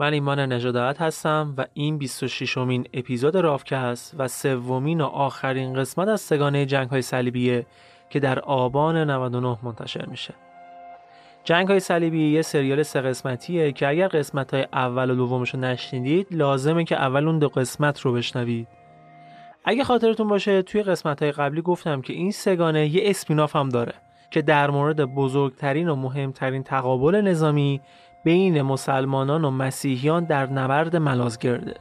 من ایمان نژادات هستم و این 26 امین اپیزود رافکست و سومین و آخرین قسمت از سگانه جنگ های صلیبیه که در آبان 99 منتشر میشه. جنگ های صلیبی یه سریال سه قسمتیه که اگر قسمت های اول و دومش رو نشنیدید لازمه که اول اون دو قسمت رو بشنوید. اگه خاطرتون باشه توی قسمت های قبلی گفتم که این سگانه یه اسپیناف هم داره که در مورد بزرگترین و مهمترین تقابل نظامی بین مسلمانان و مسیحیان در نبرد ملازگرده.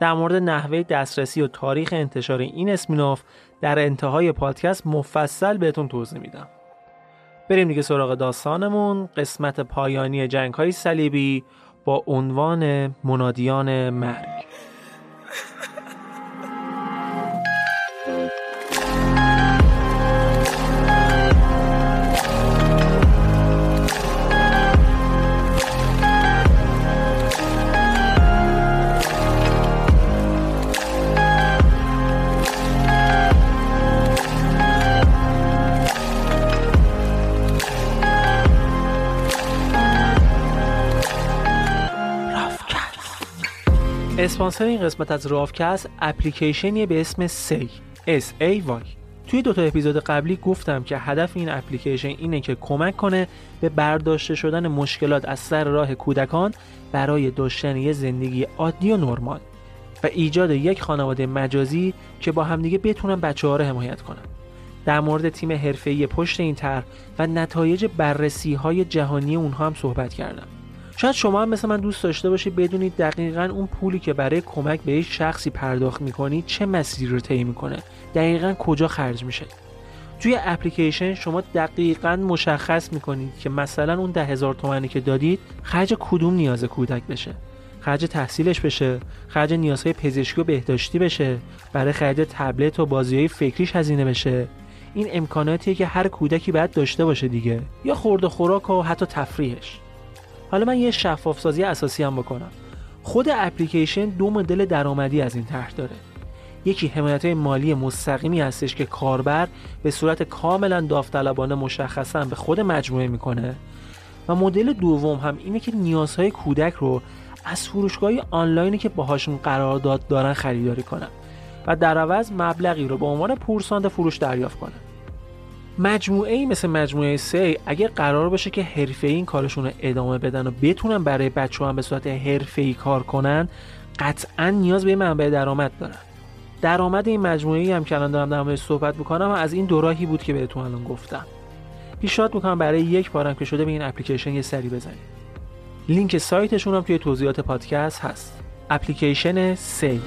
در مورد نحوه دسترسی و تاریخ انتشار این اسمیناف در انتهای پادکست مفصل بهتون توضیح میدم. بریم دیگه سراغ داستانمون. قسمت پایانی جنگ های صلیبی با عنوان منادیان مرگ. اسپانسر این قسمت از رافکست اپلیکیشنی به اسم سی S A Y. توی دو تا اپیزود قبلی گفتم که هدف این اپلیکیشن اینه که کمک کنه به برداشته شدن مشکلات از سر راه کودکان برای داشتن یه زندگی عادی و نرمال و ایجاد یک خانواده مجازی که با همدیگه بتونن بچه ها رو حمایت کنن. در مورد تیم حرفه‌ای پشت این طرح و نتایج بررسی های جهانی اونها هم صحبت کردم. شاید شما هم مثل من دوست داشته باشید بدونید دقیقا اون پولی که برای کمک به یک شخصی پرداخت می‌کنید چه مسیری رو طی می‌کنه. دقیقا کجا خرج میشه. توی اپلیکیشن شما دقیقا مشخص می‌کنید که مثلا اون ده هزار تومنی که دادید خرج کدوم نیاز کودک بشه. خرج تحصیلش بشه خرج نیازهای پزشکی و بهداشتی بشه برای خرج تبلت و بازی های فکریش هزینه بشه. این امکاناتیه که هر کودکی باید داشته باشه دیگه. یا خورد و خوراک و حتی تفریحش. حالا من یه شفاف سازی اساسی هم بکنم. خود اپلیکیشن دو مدل درآمدی از این طرح داره. یکی حمایت مالی مستقیمی هستش که کاربر به صورت کاملا داوطلبانه مشخصا به خود مجموعه می‌کنه و مدل دوم هم اینه که نیازهای کودک رو از فروشگاه آنلاینی که باهاشون قرارداد دارن خریداری کنن و در عوض مبلغی رو به عنوان پورسانت فروش دریافت کنن. مجموعه مثل مجموعه سی اگر قرار باشه که حرفه این کارشون رو ادامه بدن و بتونن برای بچه هم به صورت حرفه کار کنن قطعا نیاز به منبع درآمد دارن. درآمد این مجموعه ای هم که الان دارم در موردش صحبت می‌کنم از این دو راهی بود که بهتون الان گفتم. پیشنهاد می‌کنم برای یک بارم که شده به این اپلیکیشن یه سری بزنید. لینک سایتشون هم توی توضیحات پادکست هست. اپلیکیشن سی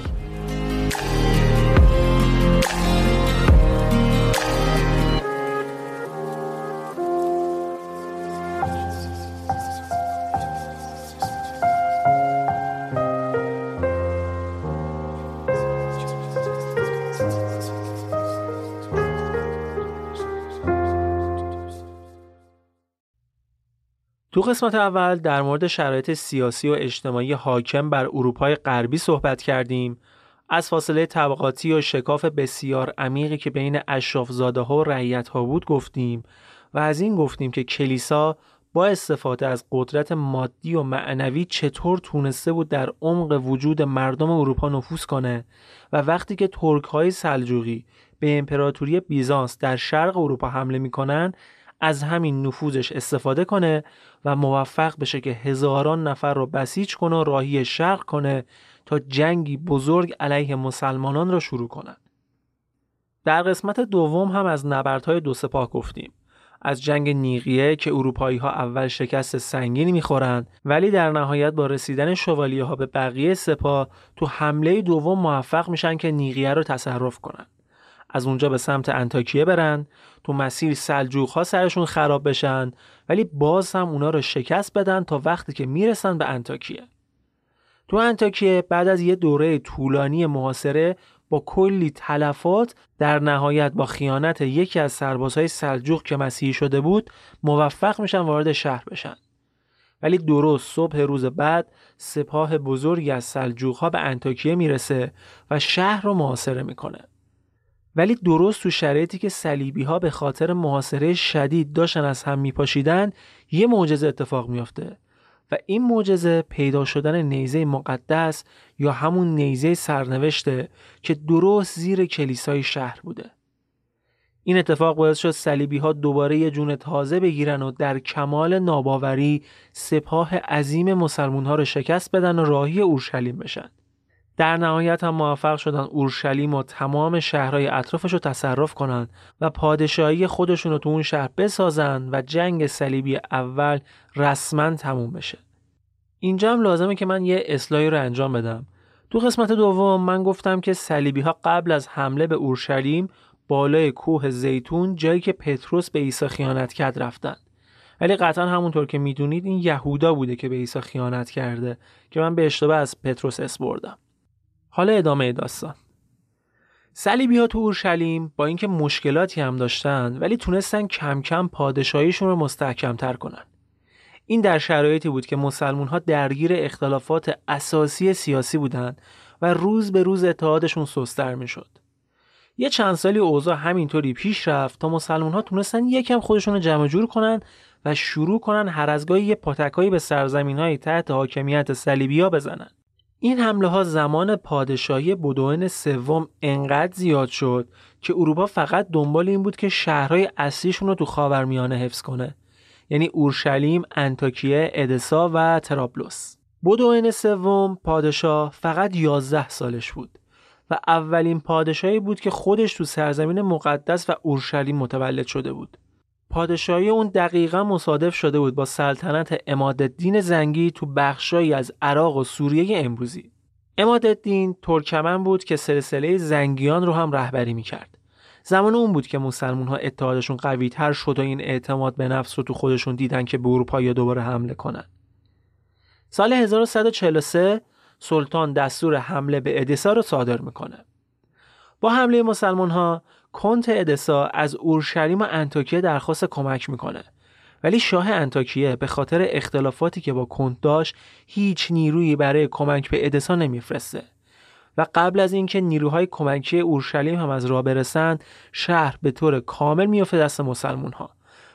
قسمت اول در مورد شرایط سیاسی و اجتماعی حاکم بر اروپای غربی صحبت کردیم. از فاصله طبقاتی و شکاف بسیار عمیقی که بین اشرافزاده ها و رعیت ها بود گفتیم و از این گفتیم که کلیسا با استفاده از قدرت مادی و معنوی چطور تونسته بود در عمق وجود مردم اروپا نفوذ کنه و وقتی که ترک های سلجوقی به امپراتوری بیزانس در شرق اروپا حمله می‌کنن از همین نفوذش استفاده کنه و موفق بشه که هزاران نفر رو بسیج کنه و راهی شرق کنه تا جنگی بزرگ علیه مسلمانان را شروع کنند. در قسمت دوم هم از نبردهای دو سپاه گفتیم. از جنگ نیقیه که اروپایی ها اول شکست سنگینی می‌خورند ولی در نهایت با رسیدن شوالیه ها به بقیه سپاه تو حمله دوم موفق میشن که نیقیه رو تصرف کنند. از اونجا به سمت انتاکیه برن تو مسیر سلجوق ها سرشون خراب بشن ولی باز هم اونا رو شکست بدن تا وقتی که می‌رسن به انتاکیه. تو انتاکیه بعد از یه دوره طولانی محاصره با کلی تلفات در نهایت با خیانت یکی از سربازهای سلجوق که مسیحی شده بود موفق میشن وارد شهر بشن. ولی درست صبح روز بعد سپاه بزرگی از سلجوق ها به انتاکیه می‌رسه و شهر رو محاصره می‌کنه. ولی درست تو شرایطی که صلیبی ها به خاطر محاصره شدید داشتن از هم میپاشیدن یه معجزه اتفاق میافته. و این معجزه پیدا شدن نیزه مقدس یا همون نیزه سرنوشته که درست زیر کلیسای شهر بوده. این اتفاق باعث شد صلیبی ها دوباره یه جون تازه بگیرن و در کمال ناباوری سپاه عظیم مسلمون ها رو شکست بدن و راهی اورشلیم بشن. در نهایت هم موفق شدن اورشلیم و تمام شهرهای اطرافش رو تصرف کنند و پادشاهی خودشون رو تو اون شهر بسازن و جنگ صلیبی اول رسما تموم بشه. اینجا هم لازمه که من یه اصلاحی رو انجام بدم. تو قسمت دوم من گفتم که صلیبی ها قبل از حمله به اورشلیم بالای کوه زیتون جایی که پتروس به عیسی خیانت کرد رفتن. ولی قطعا همونطور که می‌دونید این یهودا بوده که به عیسی خیانت کرده که من به اشتباه از پتروس اسپردم. حالا ادامه داستان صلیبی ها تو اورشلیم با اینکه مشکلاتی هم داشتن ولی تونستن کم کم پادشاهیشون رو مستحکم تر کنن این در شرایطی بود که مسلمون ها درگیر اختلافات اساسی سیاسی بودند و روز به روز اتحادشون سستر می‌شد. یه چند سالی اوضاع همینطوری پیش رفت تا مسلمون ها تونستن یکم خودشون رو جمع جور کنن و شروع کنن هر از گاهی یه پاتکایی به سرزمین های تحت حاکمیت صلیبی ها بزنن. این حمله ها زمان پادشاهی بدوئن سوم انقدر زیاد شد که اروپا فقط دنبال این بود که شهرهای اصلیشون رو تو خاورمیانه حفظ کنه یعنی اورشلیم، انتاکیه، ادسا و ترابلوس. بدوئن سوم پادشاه فقط 11 سالش بود و اولین پادشاهی بود که خودش تو سرزمین مقدس و اورشلیم متولد شده بود. پادشاهی اون دقیقا مصادف شده بود با سلطنت امادالدین زنگی تو بخشایی از عراق و سوریه امروزی. امادالدین ترکمن بود که سلسله زنگیان رو هم رهبری می‌کرد. زمان اون بود که مسلمون ها اتحادشون قوی تر شد و این اعتماد به نفس رو تو خودشون دیدن که به اروپا یا دوباره حمله کنن. سال 1143 سلطان دستور حمله به ادیسا رو صادر می‌کنه. با حمله مسلمان ها کنت ادسا از اورشلیم و انتاکیه درخواست کمک می‌کنه. ولی شاه انتاکیه به خاطر اختلافاتی که با کنت داشت هیچ نیرویی برای کمک به ادسا نمیفرسته. و قبل از اینکه نیروهای کمکی اورشلیم هم از راه برسند شهر به طور کامل میافته دست مسلمون ها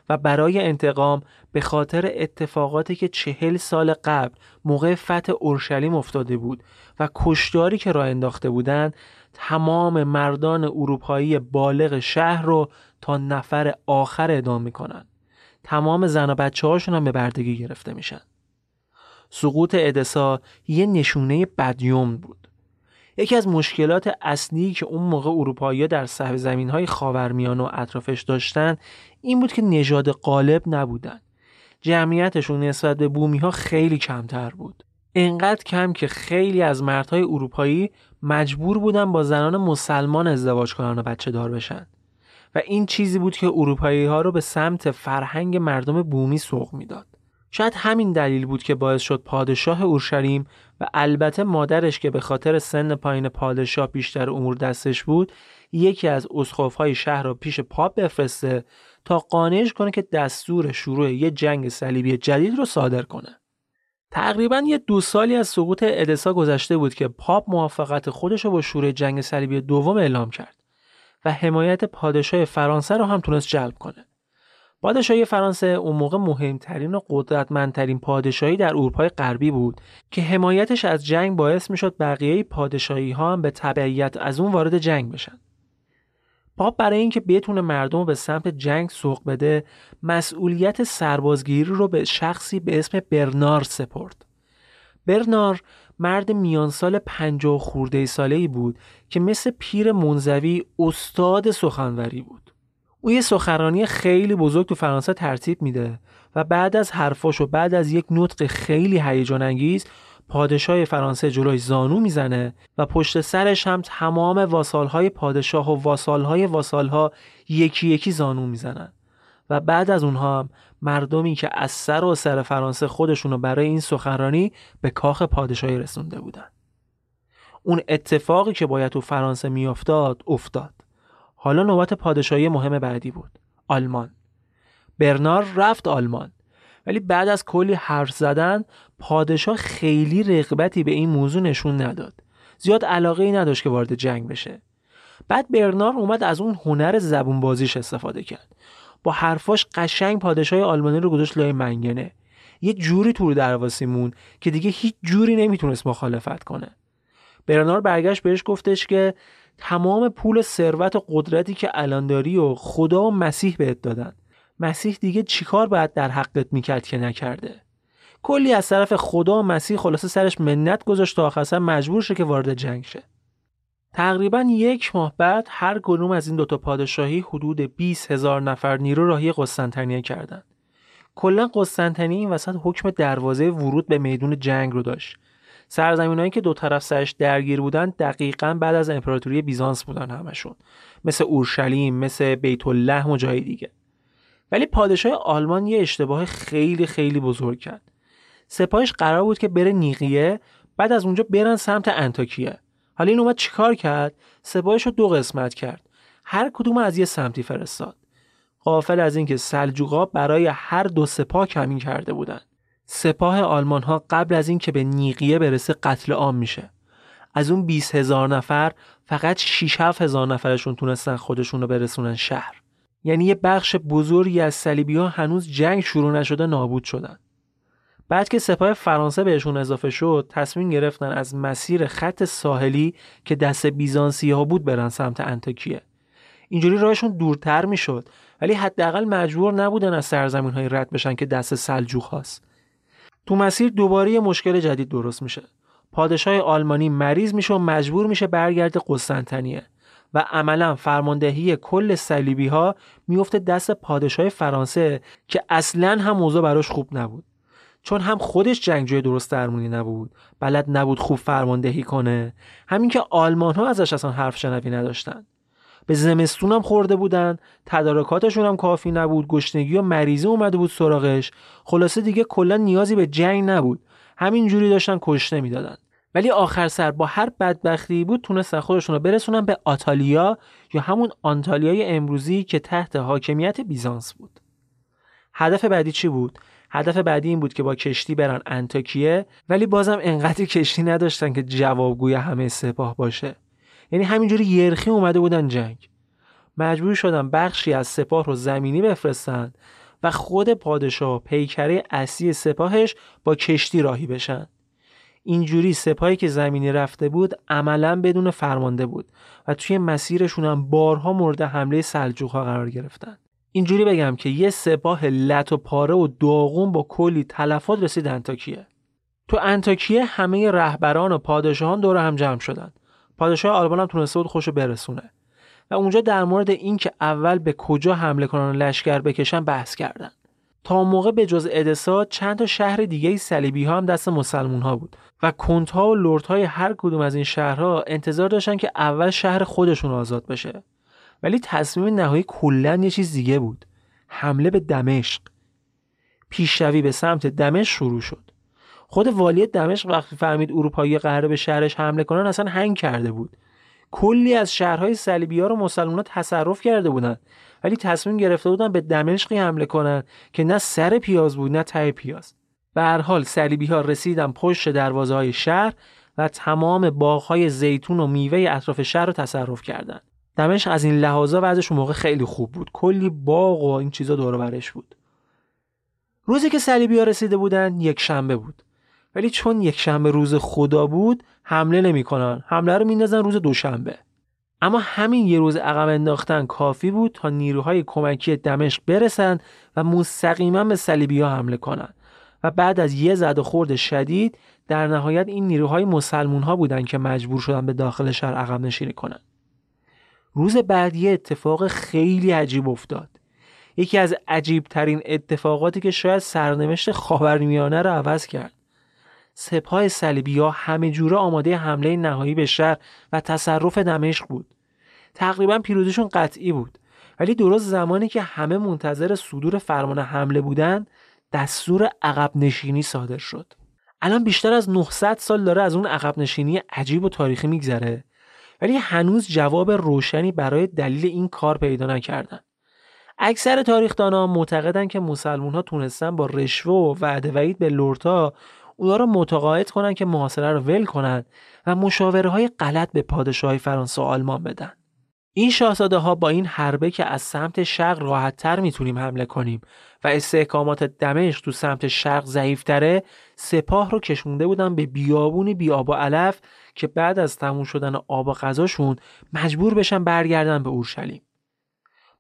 و برای انتقام به خاطر اتفاقاتی که چهل سال قبل موقع فتح اورشلیم افتاده بود و کشداری که راه انداخته بودند تمام مردان اروپایی بالغ شهر رو تا نفر آخر اعدام می‌کنن. تمام زن و بچه هاشون هم به بردگی گرفته میشن. سقوط ادسا یه نشونه بدیوم بود. یکی از مشکلات اصلی که اون موقع اروپایی در صحب زمین های خاورمیان و اطرافش داشتن این بود که نژاد غالب نبودن. جمعیتشون نسبت به بومی ها خیلی کمتر بود. انقدر کم که خیلی از مردهای اروپایی مجبور بودن با زنان مسلمان ازدواج کنن و بچه دار بشن و این چیزی بود که اروپایی ها رو به سمت فرهنگ مردم بومی سوق می‌داد. شاید همین دلیل بود که باعث شد پادشاه اورشلیم و البته مادرش که به خاطر سن پایین پادشاه بیشتر امور دستش بود یکی از های شهر را پیش پاپ بفرسته تا قانعش کنه که دستور شروع یه جنگ صلیبی جدید رو صادر کنه. تقریبا یه دو سالی از سقوط ادسا گذشته بود که پاپ موافقت خودش رو با شروع جنگ صلیبی دوم اعلام کرد و حمایت پادشاه فرانسه رو هم تونست جلب کنه. پادشاهی فرانسه اون موقع مهمترین و قدرتمندترین پادشاهی در اروپای غربی بود که حمایتش از جنگ باعث می‌شد بقیه پادشاهی ها هم به تبعیت از اون وارد جنگ بشن. پاپ برای اینکه بتونه مردم رو به سمت جنگ سوق بده مسئولیت سربازگیری رو به شخصی به اسم برنار سپرد. برنار مرد میان سال پنجاه خورده ساله ای بود که مثل پیر منزوی استاد سخنوری بود. او یه سخنرانی خیلی بزرگ تو فرانسه ترتیب میده و بعد از حرفاش و بعد از یک نطق خیلی هیجان انگیز پادشاه فرانسه جلوی زانو می‌زنه و پشت سرش هم تمام واسالهای پادشاه و واسالهای واسالها یکی یکی زانو می‌زنن. و بعد از اونها هم مردمی که از سر و سر فرانسه خودشونو برای این سخنرانی به کاخ پادشاهی رسونده بودن. اون اتفاقی که باید تو فرانسه میافتاد افتاد. حالا نوبت پادشاهی مهم بعدی بود. آلمان. برنار رفت آلمان. ولی بعد از کلی حرف زدن پادشاه خیلی رغبتی به این موضوع نشون نداد. زیاد علاقه ای نداشت که وارد جنگ بشه. بعد برنار اومد از اون هنر زبون بازیش استفاده کرد. با حرفاش قشنگ پادشاه آلمانی رو گذاشت لای منگنه. یه جوری تور درواسی مون که دیگه هیچ جوری نمی‌تونست مخالفت کنه. برنار برگشت بهش گفتش که تمام پول ثروت و قدرتی که الان داری و خدا و مسیح بهت دادن. مسیح دیگه چیکار باید در حقت می‌کرد که نکرده؟ کلی از طرف خدا و مسیح خلاصه سرش منت گذاشت تا آخر مجبور شه که وارد جنگ شه. تقریبا یک ماه بعد هر کدوم از این دوتا پادشاهی حدود 20 هزار نفر نیرو راهی قسطنطنیه کردند. کلا قسطنطنیه این وسط حکم دروازه ورود به میدون جنگ رو داشت. سرزمینایی که دو طرف سرش درگیر بودن دقیقا بعد از امپراتوری بیزانس بودن همشون. مثل اورشلیم مثل بیت الله و جای دیگه. ولی پادشاه آلمان یه اشتباه خیلی خیلی بزرگ کرد. سپاهش قرار بود که بره نیقیه بعد از اونجا برن سمت انتاکیه. حالا این اومد چیکار کرد؟ سپاهش رو دو قسمت کرد. هر کدوم از یه سمتی فرستاد. قافل از اینکه سلجوقا برای هر دو سپاه کمین کرده بودند سپاه آلمان ها قبل از اینکه به نیقیه برسه قتل عام میشه. از اون 20 هزار نفر فقط 6 هزار نفرشون تونستن خودشون رو برسونن شهر. یعنی یه بخش بزرگی از صلیبی ها هنوز جنگ شروع نشده نابود شدن. بعد که سپاه فرانسه بهشون اضافه شد تصمیم گرفتن از مسیر خط ساحلی که دست بیزانسی ها بود برن سمت انتکیه اینجوری راهشون دورتر می‌شد ولی حداقل مجبور نبودن از سرزمین های رد بشن که دست سلجوق هاست. تو مسیر دوباره یه مشکل جدید درست میشه. پادشاه آلمانی مریض میشه و مجبور میشه برگرده قسطنطنیه. و عملا فرماندهی کل صلیبی ها میفته دست پادشاه فرانسه که اصلا هم موضوع براش خوب نبود. چون هم خودش جنگجوی درست درمونی نبود بلد نبود خوب فرماندهی کنه. همین که آلمان ها ازش اصلا حرف شنوی نداشتن. به زمستون هم خورده بودن تدارکاتشون هم کافی نبود گشنگی و مریضی اومده بود سراغش. خلاصه دیگه کلا نیازی به جنگ نبود. همین جوری داشتن کشته می‌دادن. ولی آخر سر با هر بدبختی بود تونستن خودشون رو برسونن به آتالیا یا همون آنتالیای امروزی که تحت حاکمیت بیزانس بود. هدف بعدی چی بود؟ هدف بعدی این بود که با کشتی برن انتاکیه ولی بازم انقدر کشتی نداشتن که جوابگوی همه سپاه باشه. یعنی همینجوری یرخی اومده بودن جنگ. مجبور شدن بخشی از سپاه رو زمینی بفرستن و خود پادشاه پیکره اصلی سپاهش با کشتی راهی بشن. اینجوری سپاهی که زمینی رفته بود عملا بدون فرمانده بود و توی مسیرشون هم بارها مورد حمله سلجوقها قرار گرفتن. اینجوری بگم که یه سپاه لط و پاره و داغون با کلی تلفات رسید انتاکیه. تو انتاکیه همه رهبران و پادشاهان دور هم جمع شدن. پادشاه آلمان هم تونسته بود خوشو برسونه. و اونجا در مورد اینکه اول به کجا حمله کنن و لشکر بکشن بحث کردن. تا موقع به جز ادسا چند تا شهر دیگه صلیبی ها هم دست مسلمون ها بود. و کنت ها و لورد های هر کدوم از این شهرها انتظار داشتن که اول شهر خودشون آزاد بشه. ولی تصمیم نهایی کلا یه چیز دیگه بود. حمله به دمشق. پیشروی به سمت دمشق شروع شد. خود والی دمشق وقتی فهمید اروپایی قراره به شهرش حمله کنن اصلا هنگ کرده بود. کلی از شهرهای صلیبی ها رو مسلمان تصرف کرده بودن. ولی تصمیم گرفته بودن به دمشقی حمله کنن که نه سر پیاز بود نه ته پیاز. به هر حال صلیبی ها رسیدن پشت دروازه های شهر و تمام باغ های زیتون و میوه اطراف شهر رو تصرف کردند. دمشق از این لحاظا وضعش موقع خیلی خوب بود. کلی باغ و این چیزا دور برش بود. روزی که صلیبی ها رسیده بودن یک شنبه بود. ولی چون یک شنبه روز خدا بود حمله نمی‌کنن. حمله رو میندازن روز دوشنبه. اما همین یه روز عقب انداختن کافی بود تا نیروهای کمکی دمشق برسن و مستقیما به صلیبی ها حمله کنند و بعد از یه زد و خورد شدید در نهایت این نیروهای مسلمون ها بودن که مجبور شدن به داخل شهر عقب نشینی کنند. روز بعد یه اتفاق خیلی عجیب افتاد. یکی از عجیب ترین اتفاقاتی که شاید سرنوشت خاورمیانه رو عوض کرد. سپاه صلیبی ها همه جوره آماده حمله نهایی به شهر و تصرف دمشق بود. تقریبا پیروزیشون قطعی بود. ولی درست زمانی که همه منتظر صدور فرمان حمله بودند دستور عقب نشینی صادر شد. الان بیشتر از 900 سال داره از اون عقب نشینی عجیب و تاریخی میگذره. ولی هنوز جواب روشنی برای دلیل این کار پیدا نکردن. اکثر تاریخدانان معتقدن که مسلمون ها تونستن با رشوه و وعده وعید به لورتا اونا رو متقاعد کنن که محاصره رو ول کنن و مشاوره های غلط به پادشاهی فرانسه و آلمان بدن. این شاهزاده ها با این حربه که از سمت شرق راحت تر می‌تونیم حمله کنیم و استحکامات دمشق تو سمت شرق ضعیفتره سپاه رو کشونده بودن به بیابونی بی آب و علف که بعد از تموم شدن آب و غذاشون مجبور بشن برگردن به اورشلیم.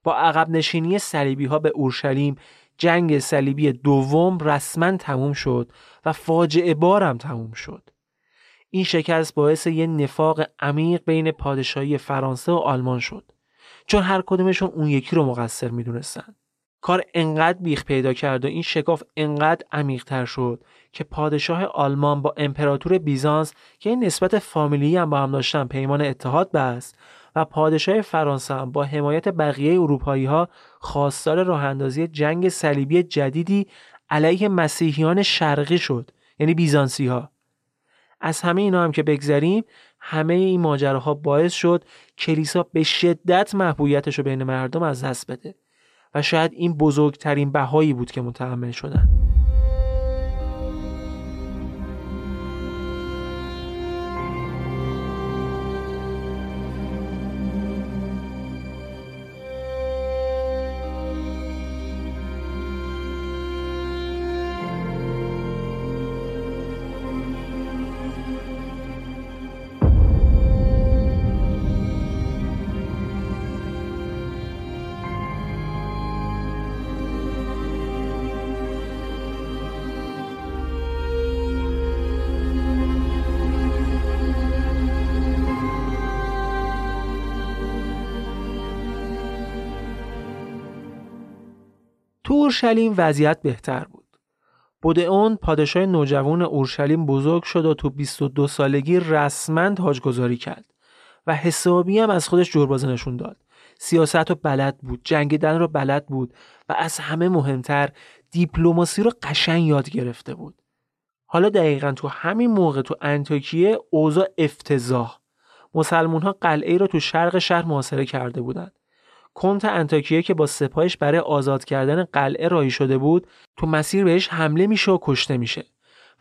با عقب نشینی صلیبی ها به اورشلیم جنگ صلیبی دوم رسما تموم شد و فاجعه بارم تموم شد. این شکست باعث یه نفاق عمیق بین پادشاهی فرانسه و آلمان شد. چون هر کدومشون اون یکی رو مقصر می‌دونستن. کار انقدر بیخ پیدا کرد و این شکاف انقدر عمیقتر شد که پادشاه آلمان با امپراتور بیزانس که این نسبت فامیلی هم با هم داشتن پیمان اتحاد بست و پادشاه فرانسه با حمایت بقیه اروپایی ها خواستار راه اندازی جنگ صلیبی جدیدی علیه مسیحیان شرقی شد یعنی بیزانسی ها از همه اینا هم که بگذریم همه این ماجراها باعث شد کلیسا به شدت محبوبیتش رو بین مردم از دست بده. و شاید این بزرگترین بهایی بود که متحمل شدن. اورشلیم وضعیت بهتر بود. اون پادشاه نوجوان اورشلیم بزرگ شد و تو 22 سالگی رسما تاجگذاری کرد و حسابی هم از خودش جربازه نشون داد. سیاست رو بلد بود، جنگیدن رو بلد بود و از همه مهمتر دیپلماسی رو قشنگ یاد گرفته بود. حالا دقیقا تو همین موقع تو انتاکیه اوضاع افتضاح مسلمون ها قلعه رو تو شرق شهر محاصره کرده بودند کنت انتاکیه که با سپاهش برای آزاد کردن قلعه راهی شده بود تو مسیر بهش حمله میشه و کشته میشه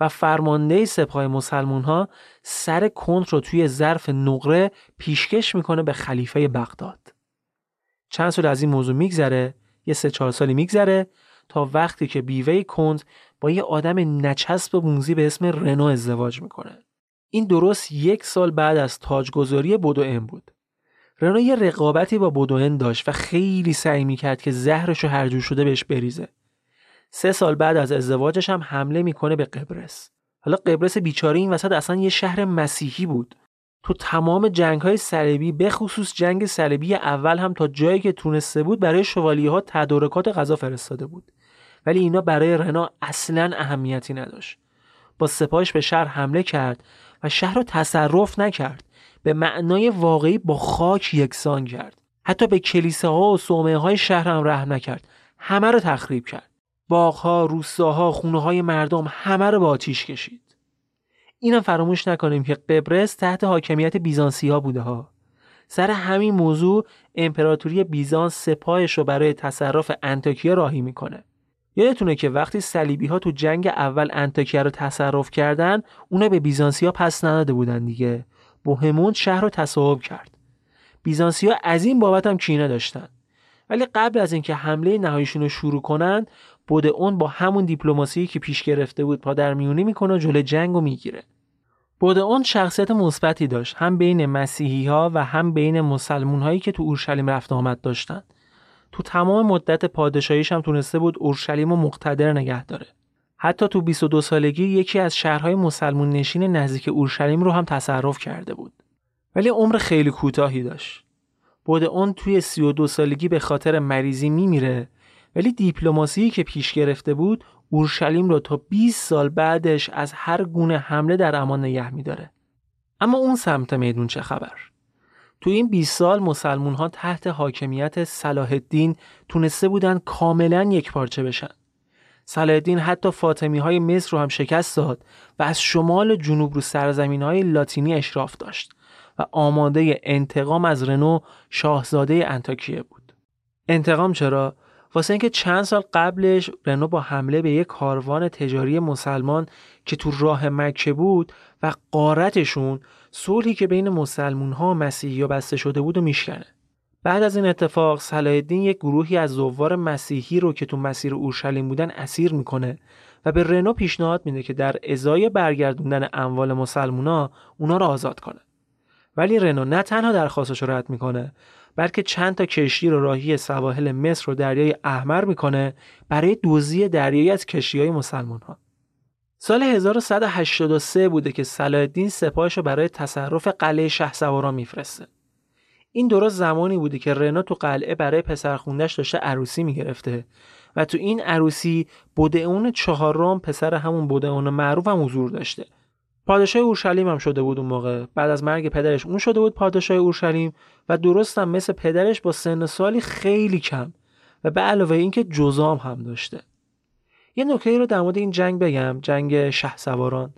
و فرمانده سپاه مسلمون ها سر کنت رو توی ظرف نقره پیشکش می‌کنه به خلیفه بغداد چند سال از این موضوع میگذره یه سه چهار سالی میگذره تا وقتی که بیوه کند با یه آدم نچسب موزی به اسم رنو ازدواج می‌کنه. این درست یک سال بعد از تاجگذاری بودوئن بود. رنو یه رقابتی با بودوئن داشت و خیلی سعی می‌کرد که زهرش هر جور شده بهش بریزه. سه سال بعد از ازدواجش هم حمله می‌کنه به قبرس. حالا قبرس بیچاره این وسط اصلا یه شهر مسیحی بود. تو تمام جنگ های صلیبی به خصوص جنگ صلیبی اول هم تا جایی که تونسته بود برای شوالیه ها تدارکات غذا فرستاده بود. ولی اینا برای رنا اصلا اهمیتی نداشت. با سپاهش به شهر حمله کرد و شهر رو تصرف نکرد. به معنای واقعی با خاک یکسان کرد. حتی به کلیساها و صومعه های شهر هم رحم نکرد. همه رو تخریب کرد. باغها، روستاها، خونه های مردم همه رو با آتیش کشید. اینم فراموش نکنیم که قبرس تحت حاکمیت بیزانسی ها بوده ها. سر همین موضوع امپراتوری بیزانس سپاهش رو برای تصرف انتاکیا راهی می‌کنه. یادتونه که وقتی صلیبی ها تو جنگ اول انتاکیا رو تصرف کردن اونا به بیزانسیا پس نداده بودن دیگه بوهموند شهر رو تصاحب کرد. بیزانسیا از این بابت هم کینه داشتن. ولی قبل از اینکه حمله نهاییشون رو شروع کنن بوده اون با همون دیپلماسی که پیش گرفته بود پا میونی می‌کنه و جلو جنگ می‌گیره. بوده اون شخصیت مثبتی داشت هم بین مسیحی ها و هم بین مسلمون هایی که تو اورشلیم رفت آمد داشتن. تو تمام مدت پادشاهیش هم تونسته بود اورشلیم رو مقتدر نگه داره. حتی تو 22 سالگی یکی از شهرهای مسلمون نشین نزدیک اورشلیم رو هم تصرف کرده بود. ولی عمر خیلی کوتاهی داشت. بود اون توی 32 سالگی به خاطر مریضی میمیره ولی دیپلماسی که پیش گرفته بود اورشلیم رو تا 20 سال بعدش از هر گونه حمله در امان نگه میداره. اما اون سمت میدون چه خبر؟ تو این 20 سال مسلمون ها تحت حاکمیت صلاح الدین تونسته بودن کاملا یک پارچه بشن. صلاح الدین حتی فاطمی های مصر رو هم شکست داد و از شمال و جنوب رو سرزمین های لاتینی اشراف داشت و آماده انتقام از رنو شاهزاده انتاکیه بود. انتقام چرا؟ واسه اینکه چند سال قبلش رنو با حمله به یک کاروان تجاری مسلمان که تو راه مکه بود و قارتشون صلحی که بین مسلمون ها مسیحی بسته شده بود و میشکنه. بعد از این اتفاق صلاح الدین یک گروهی از زوار مسیحی رو که تو مسیر اورشلیم بودن اسیر می‌کنه و به رنو پیشنهاد میده که در ازای برگردوندن اموال مسلمونا اونا رو آزاد کنه ولی رنو نه تنها درخواستش رو رد می‌کنه بلکه چند تا کشتی رو راهی سواحل مصر و دریای احمر می‌کنه برای دوزی دریایی از کشتی های مسلمان ها. سال 1183 بوده که صلاح الدین سپاهش رو برای تصرف قلعه شهسواران میفرسته. این درست زمانی بوده که رنا تو قلعه برای پسرخوندش داشته عروسی می‌گرفته و تو این عروسی بودئون چهارم پسر همون بودئون معروف هم حضور داشته. پادشاه اورشلیم هم شده بود اون موقع. بعد از مرگ پدرش اون شده بود پادشاه اورشلیم و درست هم مثل پدرش با سن سالی خیلی کم و به علاوه اینکه جزام هم داشته. یه نکته رو در مورد این جنگ بگم جنگ شه سواران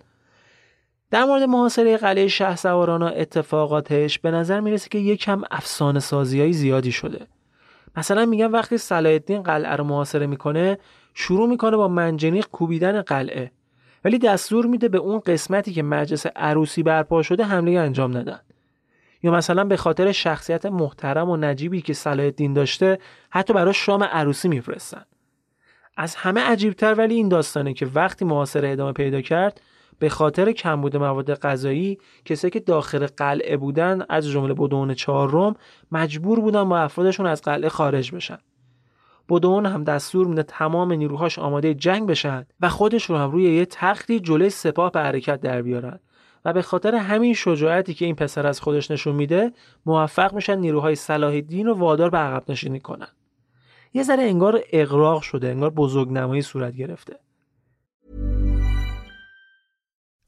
در مورد محاصره قلعه شه سواران و اتفاقاتش به نظر می‌رسه که یکم افسانه سازی های زیادی شده. مثلا میگن وقتی صلاح الدین قلعه رو محاصره می‌کنه شروع می‌کنه با منجنیق کوبیدن قلعه. ولی دستور میده به اون قسمتی که مجلس عروسی برپا شده حمله انجام ندن. یا مثلا به خاطر شخصیت محترم و نجیبی که صلاح الدین داشته حتی برای شام عروسی میفرستن. از همه عجیبتر ولی این داستانه که وقتی محاصره ادامه پیدا کرد به خاطر کمبود مواد غذایی کسایی که داخل قلعه بودن از جمله بدون چهارم مجبور بودن با افرادشون از قلعه خارج بشن. بدون هم دستور میده تمام نیروهاش آماده جنگ بشن و خودش رو هم روی یه تختی جلوی سپاه به حرکت در بیارن. و به خاطر همین شجاعتی که این پسر از خودش نشون میده موفق میشن نیروهای صلاح الدین رو وادار به عقب نشینی کنن. یه ذره انگار اقراق شده انگار بزرگنمایی صورت گرفته.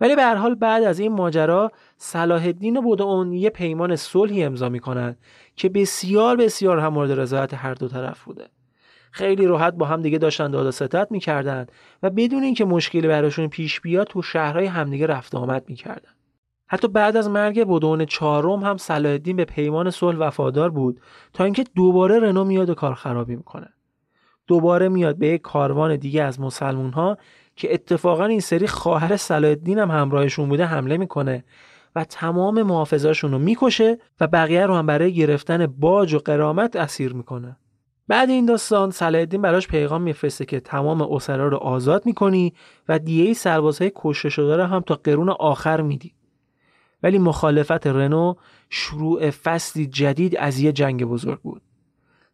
ولی به هر حال بعد از این ماجرا صلاح الدین و بدون یه پیمان صلحی امضا می‌کنن که بسیار بسیار هم مورد رضایت هر دو طرف بوده. خیلی راحت با هم دیگه داشتن داد و ستت می‌کردن و بدون اینکه مشکلی براشون پیش بیاد تو شهرهای همدیگه رفت آمد می‌کردن. حتی بعد از مرگ بدون چهارم هم صلاح به پیمان صلح وفادار بود تا اینکه دوباره رنو میاد و کار خرابی می‌کنه. دوباره میاد به یک کاروان دیگه از مسلمون ها که اتفاقا این سری خواهر صلاح الدین هم همراهشون بوده حمله می‌کنه و تمام محافظاشون رو می‌کشه و بقیه رو هم برای گرفتن باج و قرامت اسیر می‌کنه. بعد این داستان صلاح الدین براش پیغام میفرسته که تمام اسرا رو آزاد می‌کنی و دیه سربازهای کشته شده رو هم تا قرون آخر میدی. ولی مخالفت رنو شروع فصلی جدید از یه جنگ بزرگ بود.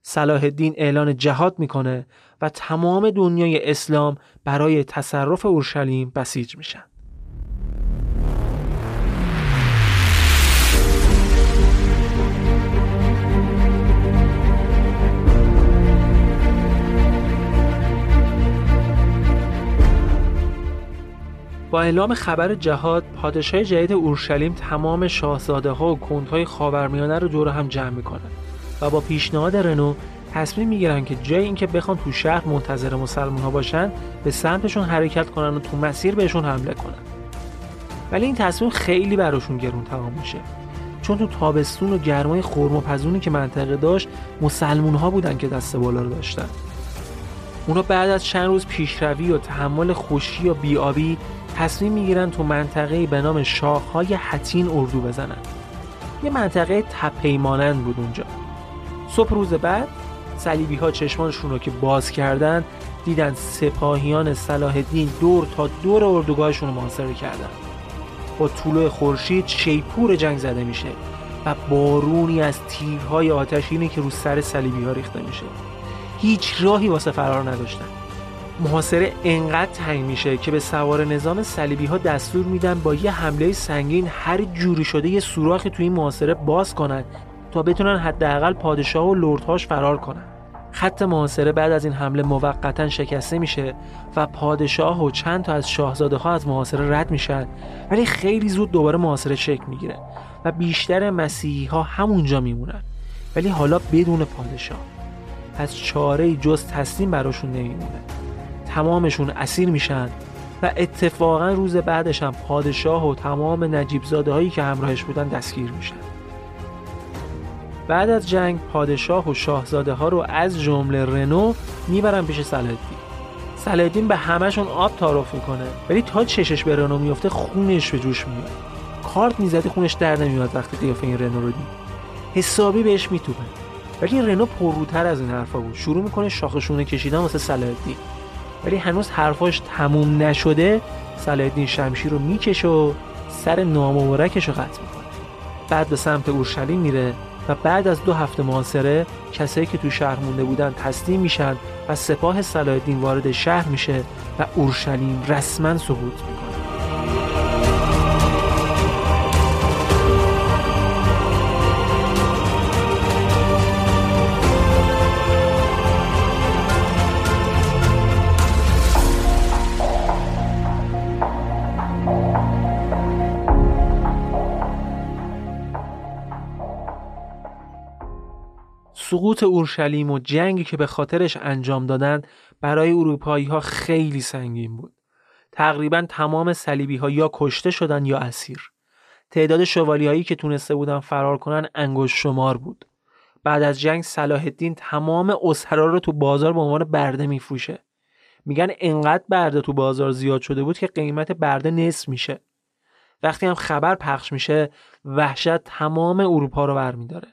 صلاح الدین اعلان جهاد می‌کنه و تمام دنیای اسلام برای تصرف اورشلیم بسیج میشن. با اعلام خبر جهاد پادشاه جدید اورشلیم تمام شاهزاده ها و کندهای خاورمیانه رو دور هم جمع می‌کنن و با پیشنهاد رنو تصمیم می‌گیرن که جای اینکه بخوان تو شهر منتظر مسلمان ها باشن به سمتشون حرکت کنن و تو مسیر بهشون حمله کنن. ولی این تصمیم خیلی براشون گرون تمام میشه. چون تو تابستون و گرمای خرم و پزونی که منطقه داشت مسلمون ها بودن که دست بالا رو داشتن. اونا بعد از چند روز پیشروی و تحمل خشکی و بیابی تصمیم می‌گیرن تو منطقه به نام شاخهای حتین اردو بزنن. یه منطقه تپهی مانند بود اونجا. صبح روز بعد صلیبی ها چشمانشون رو که باز کردن دیدن سپاهیان صلاح الدین دور تا دور اردوگاهشون رو محاصره کردن. با طلوع خورشید شیپور جنگ زده میشه و بارونی از تیرهای آتشینی که رو سر صلیبی ها ریخته میشه. هیچ راهی واسه فرار نداشتن. محاصره انقدر تنگ میشه که به سوار نظام صلیبی ها دستور میدن با یه حمله سنگین هر جوری شده یه سوراخی توی این محاصره باز کنن تا بتونن حداقل پادشاه و لردهاش فرار کنن. خط محاصره بعد از این حمله موقتا شکسته میشه و پادشاه و چند تا از شاهزاده ها از محاصره رد میشن ولی خیلی زود دوباره محاصره شکل می‌گیره و بیشتر مسیحی ها همونجا میمونن. ولی حالا بدون پادشاه. از چاره جز تسلیم براشون نمیمونه. تمامشون اسیر میشن و اتفاقا روز بعدش هم پادشاه و تمام نجیب زاده هایی که همراهش بودن دستگیر میشن. بعد از جنگ پادشاه و شاهزاده ها رو از جمله رنو می‌برن پیش سلادین سلادین به همشون آب تعارف می‌کنه. ولی تا چشش به رنو میفته خونش به جوش میاد. کارت می‌زده خونش در نمیاد وقتی قیافه این رنو رو دید. حسابی بهش میتوبه ولی رنو پرروتر از این حرفا بود. شروع می‌کنه شاخشونه کشیدن واسه سلادین ولی هنوز حرفاش تموم نشده سلادین شمشیر رو می‌کشه و سر نامبارکش رو قطع می‌کنه. بعد به سمت اورشلیم میره. و بعد از دو هفته محاصره کسایی که تو شهر مونده بودن تسلیم میشن و سپاه صلاح وارد شهر میشه و اورشلیم رسما سقوط می‌کنه. سقوط اورشلیم و جنگی که به خاطرش انجام دادن برای اروپایی ها خیلی سنگین بود. تقریبا تمام صلیبی ها یا کشته شدن یا اسیر. تعداد شوالی هایی که تونسته بودن فرار کنن انگشت شمار بود. بعد از جنگ صلاح الدین تمام اسرا رو تو بازار به عنوان برده میفروشه. میگن انقدر برده تو بازار زیاد شده بود که قیمت برده نصف میشه. وقتی هم خبر پخش میشه وحشت تمام اروپا رو برمیداره.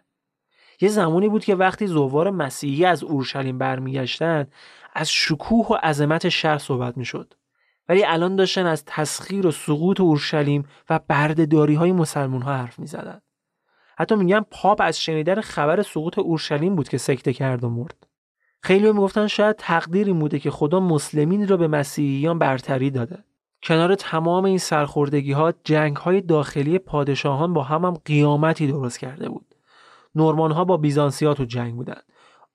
یه زمانی بود که وقتی زوار مسیحی از اورشلیم برمیگشتن از شکوه و عظمت شهر صحبت می‌شد ولی الان داشتن از تسخیر و سقوط اورشلیم و بردهداری های مسلمون ها حرف می زدن. حتی میگن پاپ از شنیدن خبر سقوط اورشلیم بود که سکته کرد و مرد. خیلی می‌گفتن شاید تقدیری بوده که خدا مسلمین را به مسیحیان برتری داده. کنار تمام این سرخوردگی ها جنگ های داخلی پادشاهان با هم هم قیامتی درست کرده بود. نورمان ها با بیزانسیا تو جنگ بودند.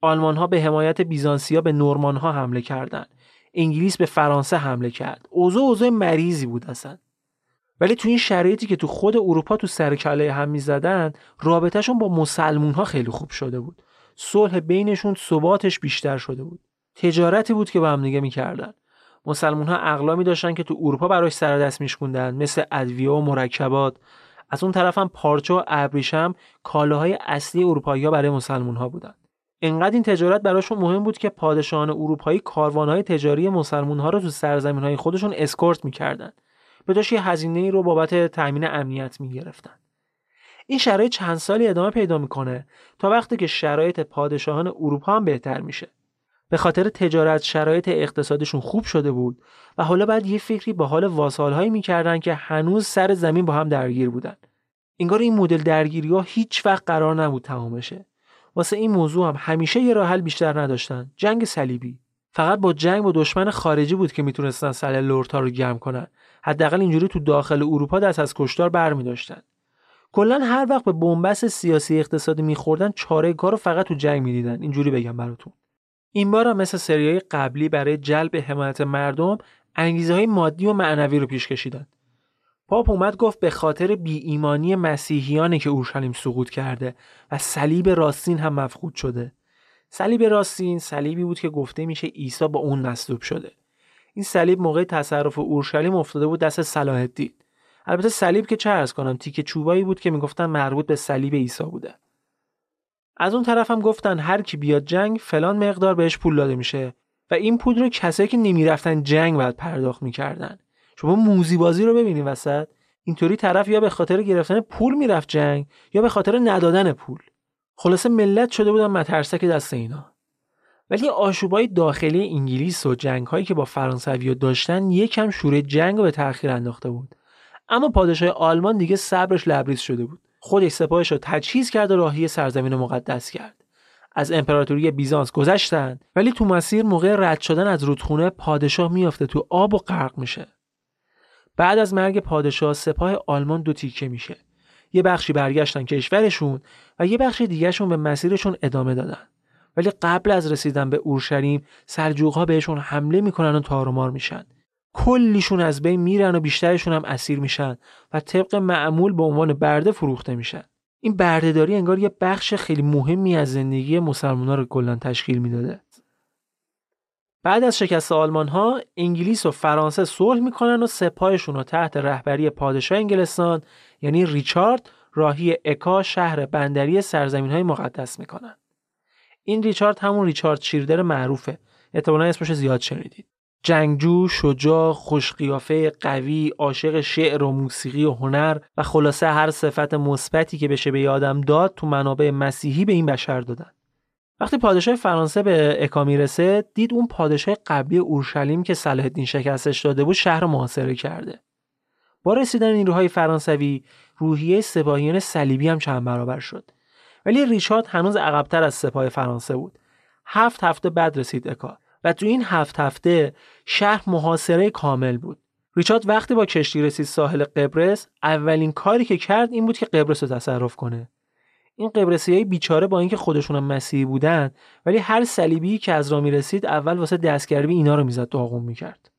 آلمان ها به حمایت بیزانسیا به نورمان ها حمله کردند. انگلیس به فرانسه حمله کرد. اوضاع اوضاع مریضی بود اصلا. ولی تو این شرایطی که تو خود اروپا تو سر کله هم می‌زدن رابطهشون با مسلمون ها خیلی خوب شده بود. صلح بینشون ثباتش بیشتر شده بود. تجارتی بود که با هم دیگه می‌کردن. مسلمون اقلامی داشتن که تو اروپا براش سر دست میشکوندن مثل ادویه و مرکبات از اون طرف هم پارچه و ابریشم کالاهای اصلی اروپایی ها برای مسلمون ها بودن انقدر این تجارت براشون مهم بود که پادشاهان اروپایی کاروانهای تجاری مسلمون ها رو تو سرزمین های خودشون اسکورت می‌کردن. به داشت یه هزینه ای رو بابت تامین امنیت می‌گرفتن. این شرایط چند سالی ادامه پیدا می‌کنه تا وقتی که شرایط پادشاهان اروپا هم بهتر میشه. به خاطر تجارت شرایط اقتصادشون خوب شده بود و حالا بعد یه فکری با حال واسالهایی می‌کردن که هنوز سر زمین با هم درگیر بودن. انگار این مدل درگیری ها هیچ وقت قرار نبود تمام بشه واسه این موضوع هم همیشه یه راه حل بیشتر نداشتن. جنگ صلیبی. فقط با جنگ با دشمن خارجی بود که می‌تونستن سل لورتا رو گرم کنن. حداقل اینجوری تو داخل اروپا دست از کشتار برمیداشتن. کلا هر وقت به بنبست سیاسی اقتصادی میخوردن چاره کار رو فقط تو جنگ می‌دیدن. اینجوری بگم براتون. این بار هم مثل سریای قبلی برای جلب حمایت مردم انگیزه های مادی و معنوی رو پیش کشیدن. پاپ اومد گفت به خاطر بی ایمانی مسیحیانه که اورشلیم سقوط کرده و صلیب راستین هم مفقود شده. صلیب راستین صلیبی بود که گفته میشه عیسی با اون مصلوب شده. این صلیب موقع تصرف اورشلیم افتاده بود دست صلاح الدین. البته صلیب که چه ارز کنم تیکه چوبایی بود که می‌گفتن مربوط به صلیب عیسی بوده. از اون طرف هم گفتن هر کی بیاد جنگ فلان مقدار بهش پول داده میشه و این پول رو کسایی که نمی‌رفتن جنگ باید پرداخت می‌کردن. شما موزی بازی رو ببینید وسط. اینطوری طرف یا به خاطر گرفتن پول می‌رفت جنگ یا به خاطر ندادن پول. خلاصه ملت شده بودن مترسک دست اینا. ولی آشوبای داخلی انگلیس و جنگ هایی که با فرانسوی داشتن یکم شوره جنگ رو به تأخیر انداخته بود. اما پادشاه آلمان دیگه صبرش لبریز شده بود. خودش سپاهش رو تجهیز کرد و راهی سرزمین مقدس کرد. از امپراتوری بیزانس گذشتن ولی تو مسیر موقع رد شدن از رودخونه پادشاه میافته تو آب و غرق میشه. بعد از مرگ پادشاه سپاه آلمان دو تیکه میشه. یه بخشی برگشتن کشورشون و یه بخش دیگهشون به مسیرشون ادامه دادن. ولی قبل از رسیدن به اورشلیم سلجوقها بهشون حمله می‌کنن و تارومار میشن. کلیشون از بین میرن و بیشترشون هم اسیر میشن و طبق معمول به عنوان برده فروخته میشن. این بردهداری انگار یه بخش خیلی مهمی از زندگی مسلمان رو کلا تشکیل می‌داده. بعد از شکست آلمان ها انگلیس و فرانسه صلح می‌کنن و سپاهشون رو تحت رهبری پادشاه انگلستان یعنی ریچارد راهی اکا شهر بندری سرزمین های مقدس می‌کنن. این ریچارد همون ریچارد شیردر معروفه. احتمالا اسمش زیاد شنیدید. جنگجو، شجاع، خوشقیافه، قوی، عاشق شعر و موسیقی و هنر و خلاصه هر صفت مثبتی که بشه به یادم داد تو منابع مسیحی به این بشر دادن. وقتی پادشاه فرانسه به اکا می‌رسه دید اون پادشاه قبلی اورشلیم که صلاح الدین شکستش داده بود شهر محاصره کرده. با رسیدن نیروهای فرانسوی روحیه سپاهیان صلیبی هم چند برابر شد. ولی ریچارد هنوز عقبتر از سپاه فرانسه بود. هفت هفته بعد رسید اکا. و تو این هفت هفته شهر محاصره کامل بود. ریچارد وقتی با کشتی رسید ساحل قبرس اولین کاری که کرد این بود که قبرس رو تصرف کنه. این قبرسی های بیچاره با اینکه خودشون هم مسیحی بودن ولی هر صلیبی که از راه می رسید اول واسه دستگربی اینا رو می‌زد داغون می‌کرد.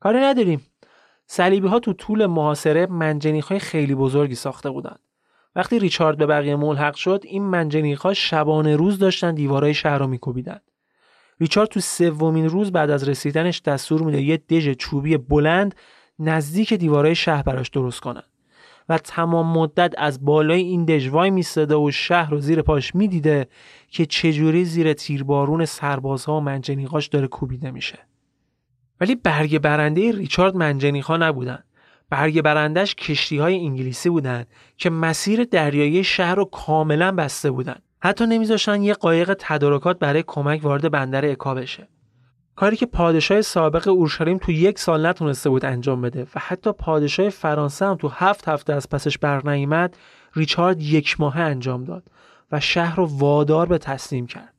کاری نداریم. صلیبی ها تو طول محاصره منجنیق های خیلی بزرگی ساخته بودند. وقتی ریچارد به بقیه ملحق شد این منجنیق ها شبانه روز داشتن دیوارهای شهر رو میکوبیدند. ریچارد تو سومین روز بعد از رسیدنش دستور میده یه دژ چوبی بلند نزدیک دیوارهای شهر براش درست کنن. و تمام مدت از بالای این دژ وای میستاده و شهر رو زیر پاش می‌دیده که چجوری زیر تیربارون سربازها و منجنیقاش داره کوبیده میشه. ولی برگ برنده ریچارد منجنیقها نبودن. برگ برندش کشتی های انگلیسی بودن که مسیر دریایی شهر رو کاملا بسته بودن. حتی نمیذاشتن یه قایق تدارکات برای کمک وارد بندر اکا بشه. کاری که پادشاه سابق اورشلیم تو یک سال نتونسته بود انجام بده و حتی پادشاه فرانسه هم تو هفت هفته از پسش برنیامد ریچارد یک ماه انجام داد و شهر رو وادار به تسلیم کرد.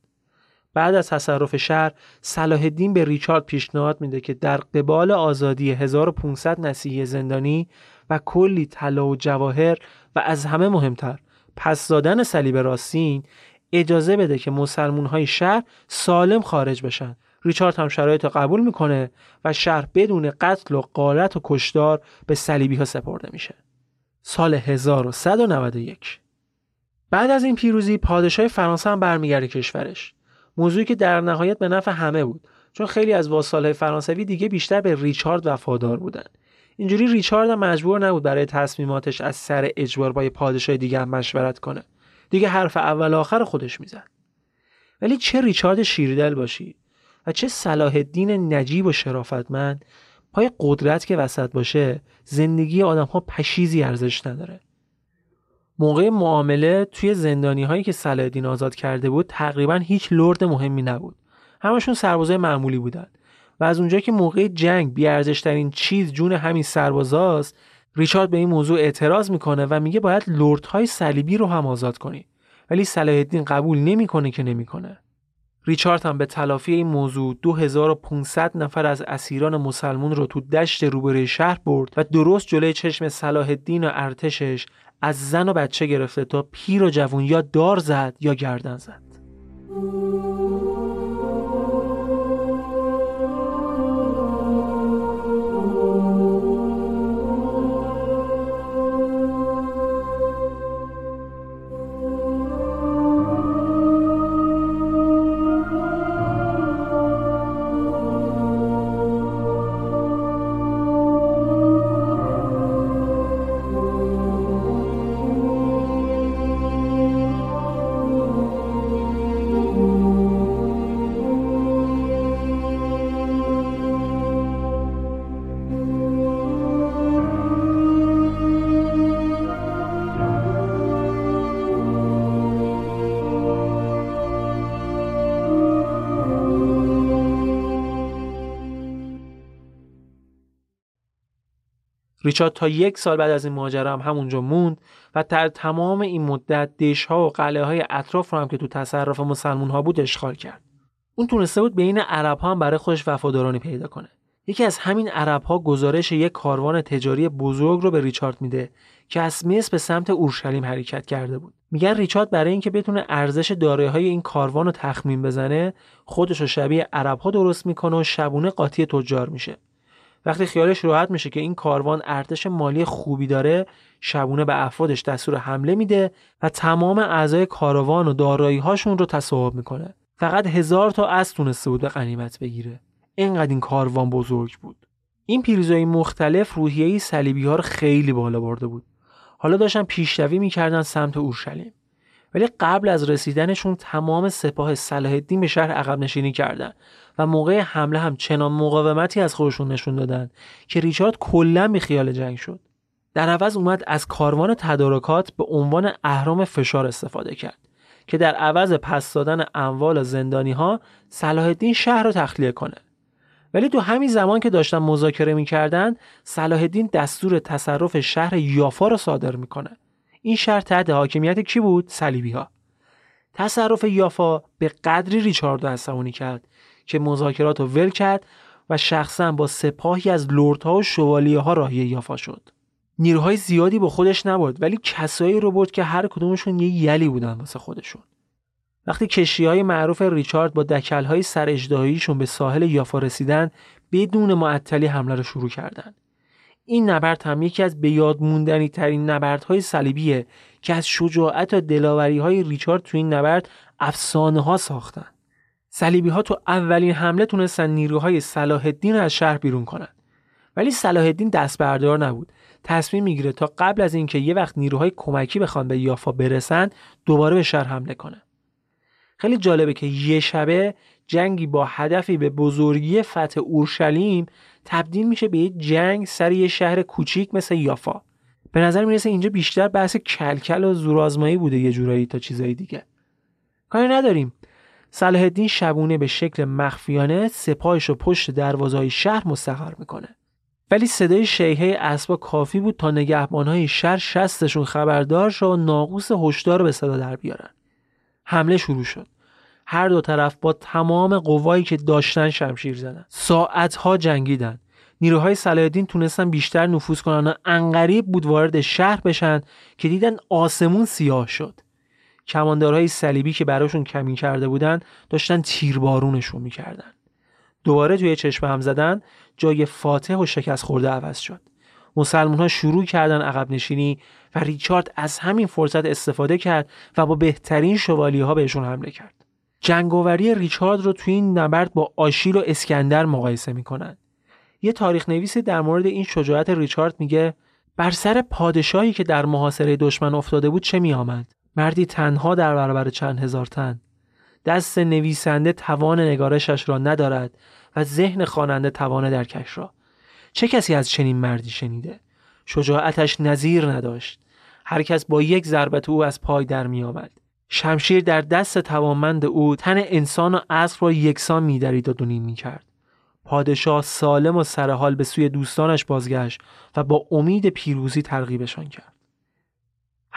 بعد از تصرف شهر صلاح الدین به ریچارد پیشنهاد میده که در قبال آزادی 1500 نسیه زندانی و کلی طلا و جواهر و از همه مهمتر پس دادن صلیب راستین اجازه بده که مسلمون های شهر سالم خارج بشن. ریچارد هم شرایط قبول می‌کنه و شهر بدون قتل و قارت و کشدار به صلیبی ها سپرده میشه. سال 1191 بعد از این پیروزی پادشاه فرانسه هم برمیگرده کشورش. موضوعی که در نهایت به نفع همه بود چون خیلی از واسالهای فرانسوی دیگه بیشتر به ریچارد وفادار بودن. اینجوری ریچارد هم مجبور نبود برای تصمیماتش از سر اجبار با پادشاه دیگه هم مشورت کنه. دیگه حرف اول آخر خودش می‌زد. ولی چه ریچارد شیردل باشی و چه صلاح الدین نجیب و شرافتمند پای قدرت که وسط باشه زندگی آدم ها پشیزی ارزش نداره. موقع معامله توی زندانی هایی که صلاح آزاد کرده بود تقریبا هیچ لرد مهمی نبود. همشون سربازای معمولی بودن. و از اونجایی که موقع جنگ بیارزشترین چیز جون همین سربازاست ریچارد به این موضوع اعتراض می‌کنه و میگه باید لردهای صلیبی رو هم آزاد کنی. ولی صلاح الدین قبول نمی‌کنه که نمی‌کنه. ریچارد هم به تلافی این موضوع 2500 نفر از اسیران مسلمون رو تو دشت روبروی شهر برد و درست جلوی چشم صلاح الدین و ارتشش از زن و بچه گرفته تا پیر و جوون یا دار زد یا گردن زد. ریچارد تا یک سال بعد از این ماجرا هم همونجا موند و در تمام این مدت دشها و قلعه های اطراف رو هم که تو تصرف مسلمون ها بود اشغال کرد. اون تونسته بود بین عرب ها هم برای خودش وفادارانی پیدا کنه. یکی از همین عرب ها گزارش یک کاروان تجاری بزرگ رو به ریچارد میده که از مصر به سمت اورشلیم حرکت کرده بود. میگن ریچارد برای اینکه بتونه ارزش دارایی این کاروان رو تخمین بزنه خودش رو شبیه عرب ها درست می‌کنه و شبونه قاطی تجار میشه. وقتی خیالش راحت میشه که این کاروان ارتش مالی خوبی داره شبونه به افرادش دستور حمله میده و تمام اعضای کاروان و دارایی هاشون رو تصاحب می‌کنه. فقط هزار تا اسب تونسته بود به غنیمت بگیره. اینقدر این کاروان بزرگ بود. این پیروزهای مختلف روحیه صلیبی ها رو خیلی بالا برده بود. حالا داشتن پیشروی می‌کردن سمت اورشلیم. ولی قبل از رسیدنشون تمام سپاه صلاح الدین به شهر عقب نشینی کردند و موقع حمله هم چنان مقاومتی از خودشون نشون دادن که ریچارد کلا بی خیال جنگ شد. در عوض اومد از کاروان تدارکات به عنوان اهرام فشار استفاده کرد که در عوض پس دادن اموال زندانی ها صلاح الدین شهر رو تخلیه کنه. ولی تو همین زمان که داشتن مذاکره می‌کردن صلاح الدین دستور تصرف شهر یافا رو صادر می‌کنه. این شهر تحت حاکمیت کی بود؟ صلیبی ها تصرف یافا به قدری ریچارد عصبانی کرد که مذاکرات رو ول کرد و شخصا با سپاهی از لردها و شوالیه ها راهی یافا شد نیروهای زیادی با خودش نبود ولی کسایی رو برد که هر کدومشون یه یلی بودن واسه خودشون وقتی کشی های معروف ریچارد با دکل های سر به ساحل یافا رسیدن بدون معطلی حمله رو شروع کردند. این نبرد هم یکی از به یاد موندنی ترین نبردهای صلیبیه که از شجاعت و دلاوری های ریچارد تو این نبرد افسانه ها ساختن. صلیبی ها تو اولین حمله تونستن نیروهای صلاح الدین از شهر بیرون کنن. ولی صلاح الدین دست بردار نبود. تصمیم می‌گیره تا قبل از اینکه یه وقت نیروهای کمکی بخوان به یافا برسن دوباره به شهر حمله کنه. خیلی جالبه که یه شبه جنگی با هدفی به بزرگی فتح اورشلیم تبدیل میشه به یه جنگ سر یه شهر کوچیک مثل یافا به نظر می‌رسه اینجا بیشتر بحث کلکل و زورآزمایی بوده یه جورایی تا چیزایی دیگه کاری نداریم صلاح الدین شبونه به شکل مخفیانه سپاهش رو پشت دروازهای شهر مستقر می‌کنه. ولی صدای شیهه اسبا کافی بود تا نگهبانهای شهر شستشون خبردار شد و ناقوس هشدار به صدا در بیارن. حمله شروع شد. هر دو طرف با تمام قوایی که داشتن شمشیر زدن. ساعتها جنگیدن. نیروهای صلاح تونستن بیشتر نفوذ کنن و انقریب بود وارد شهر بشن که دیدن آسمون سیاه شد. کماندارهای صلیبی که براشون کمی کرده بودن داشتن تیربارونشون می‌کردن. دوباره توی چشم هم زدن جای فاتح و شکست خورده عوض شد. مسلمان ها شروع کردن عقب نشینی و ریچارد از همین فرصت استفاده کرد و با بهترین شوالی ها بهشون حمله کرد. جنگاوری ریچارد رو توی این نبرد با آشیل و اسکندر مقایسه می‌کنن. یه تاریخ نویسی در مورد این شجاعت ریچارد میگه بر سر پادشاهی که در محاصره دشمن افتاده بود چه میآمد؟ مردی تنها در برابر چند هزار تن دست نویسنده توان نگارشش را ندارد و ذهن خواننده توان درکش را چه کسی از چنین مردی شنیده شجاعتش نظیر نداشت هر کس با یک ضربت او از پای در می آمد. شمشیر در دست توانمند او تن انسان و اسب را یکسان میدرید و دونیم می کرد. پادشاه سالم و سرحال به سوی دوستانش بازگشت و با امید پیروزی ترغیبشان کرد.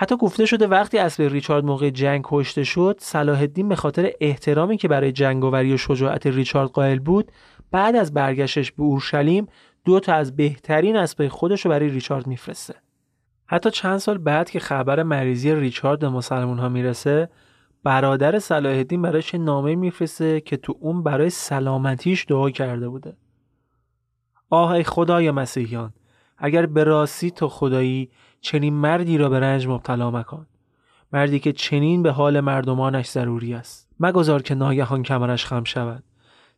حتی گفته شده وقتی اسب ریچارد موقع جنگ کشته شد صلاح الدین به خاطر احترامی که برای جنگاوری و شجاعت ریچارد قائل بود بعد از برگشتش به اورشلیم دو تا از بهترین اسب خودش رو برای ریچارد میفرسته. حتی چند سال بعد که خبر مریضی ریچارد به مسلمون ها می‌رسه برادر صلاح الدین برایش نامه میفرسته که تو اون برای سلامتیش دعا کرده بوده. آه ای خدای مسیحیان اگر به راستی تو خدایی چنین مردی را به رنج مبتلا مکن. مردی که چنین به حال مردمانش ضروری است. مگذار که ناگهان کمرش خم شود.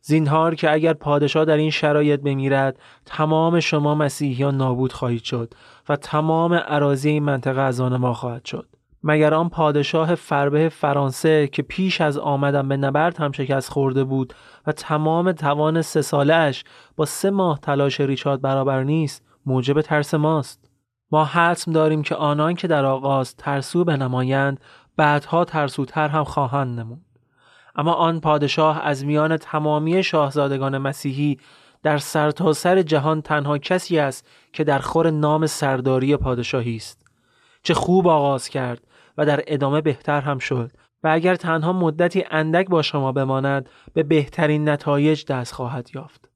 زینهار که اگر پادشاه در این شرایط بمیرد تمام شما مسیحیان نابود خواهید شد و تمام عراضی این منطقه از آن ما خواهد شد. مگر آن پادشاه فربه فرانسه که پیش از آمدن به نبرد هم شکست خورده بود و تمام توان سه سالش با سه ماه تلاش ریچارد برابر نیست موجب ترس ماست؟ ما حتم داریم که آنان که در آغاز ترسو بنمایند بعدها ترسوتر هم خواهند نمود. اما آن پادشاه از میان تمامی شاهزادگان مسیحی در سرتاسر سر جهان تنها کسی است که در خور نام سرداری پادشاهی است. چه خوب آغاز کرد و در ادامه بهتر هم شد و اگر تنها مدتی اندک با شما بماند به بهترین نتایج دست خواهد یافت.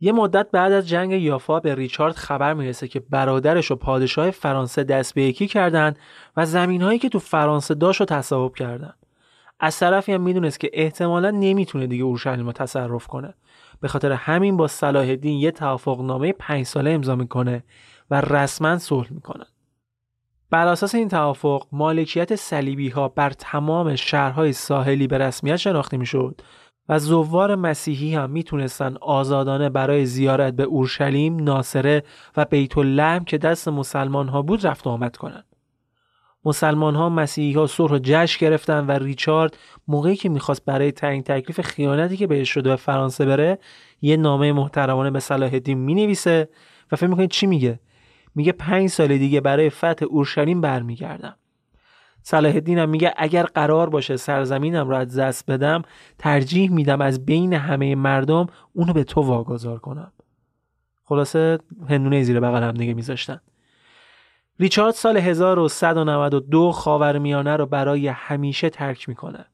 یه مدت بعد از جنگ یافا به ریچارد خبر می‌رسه که برادرش و پادشاه فرانسه دست به یکی کردن و زمینهایی که تو فرانسه داشت رو تصاحب کردن. از طرفی هم می‌دونست که احتمالا نمی‌تونه دیگه اورشلیم رو تصرف کنه. به خاطر همین با صلاح الدین یه توافق نامه پنج ساله امضا می‌کنه و رسما صلح می‌کنن بر اساس این توافق مالکیت صلیبی ها بر تمام شهرهای ساحلی به رسمیت شناخته می‌شد. و زوار مسیحی هم می‌تونستن آزادانه برای زیارت به اورشلیم، ناصره و بیت اللحم که دست مسلمان ها بود رفت آمد کنند. مسلمان ها مسیحی ها صلح و جشن گرفتن و ریچارد موقعی که می‌خواست برای تعیین تکلیف خیانتی که بهش شده به فرانسه بره یه نامه محترمانه به صلاح الدین می‌نویسه و فکر می‌کنید چی میگه میگه پنج سال دیگه برای فتح اورشلیم برمیگردم صلاح الدین میگه اگر قرار باشه سرزمینم رو از دست بدم ترجیح میدم از بین همه مردم اونو به تو واگذار کنم خلاصه هندونه زیر بغل هم دیگه میذاشتن ریچارد سال 1192 خاورمیانه رو برای همیشه ترک می‌کنه.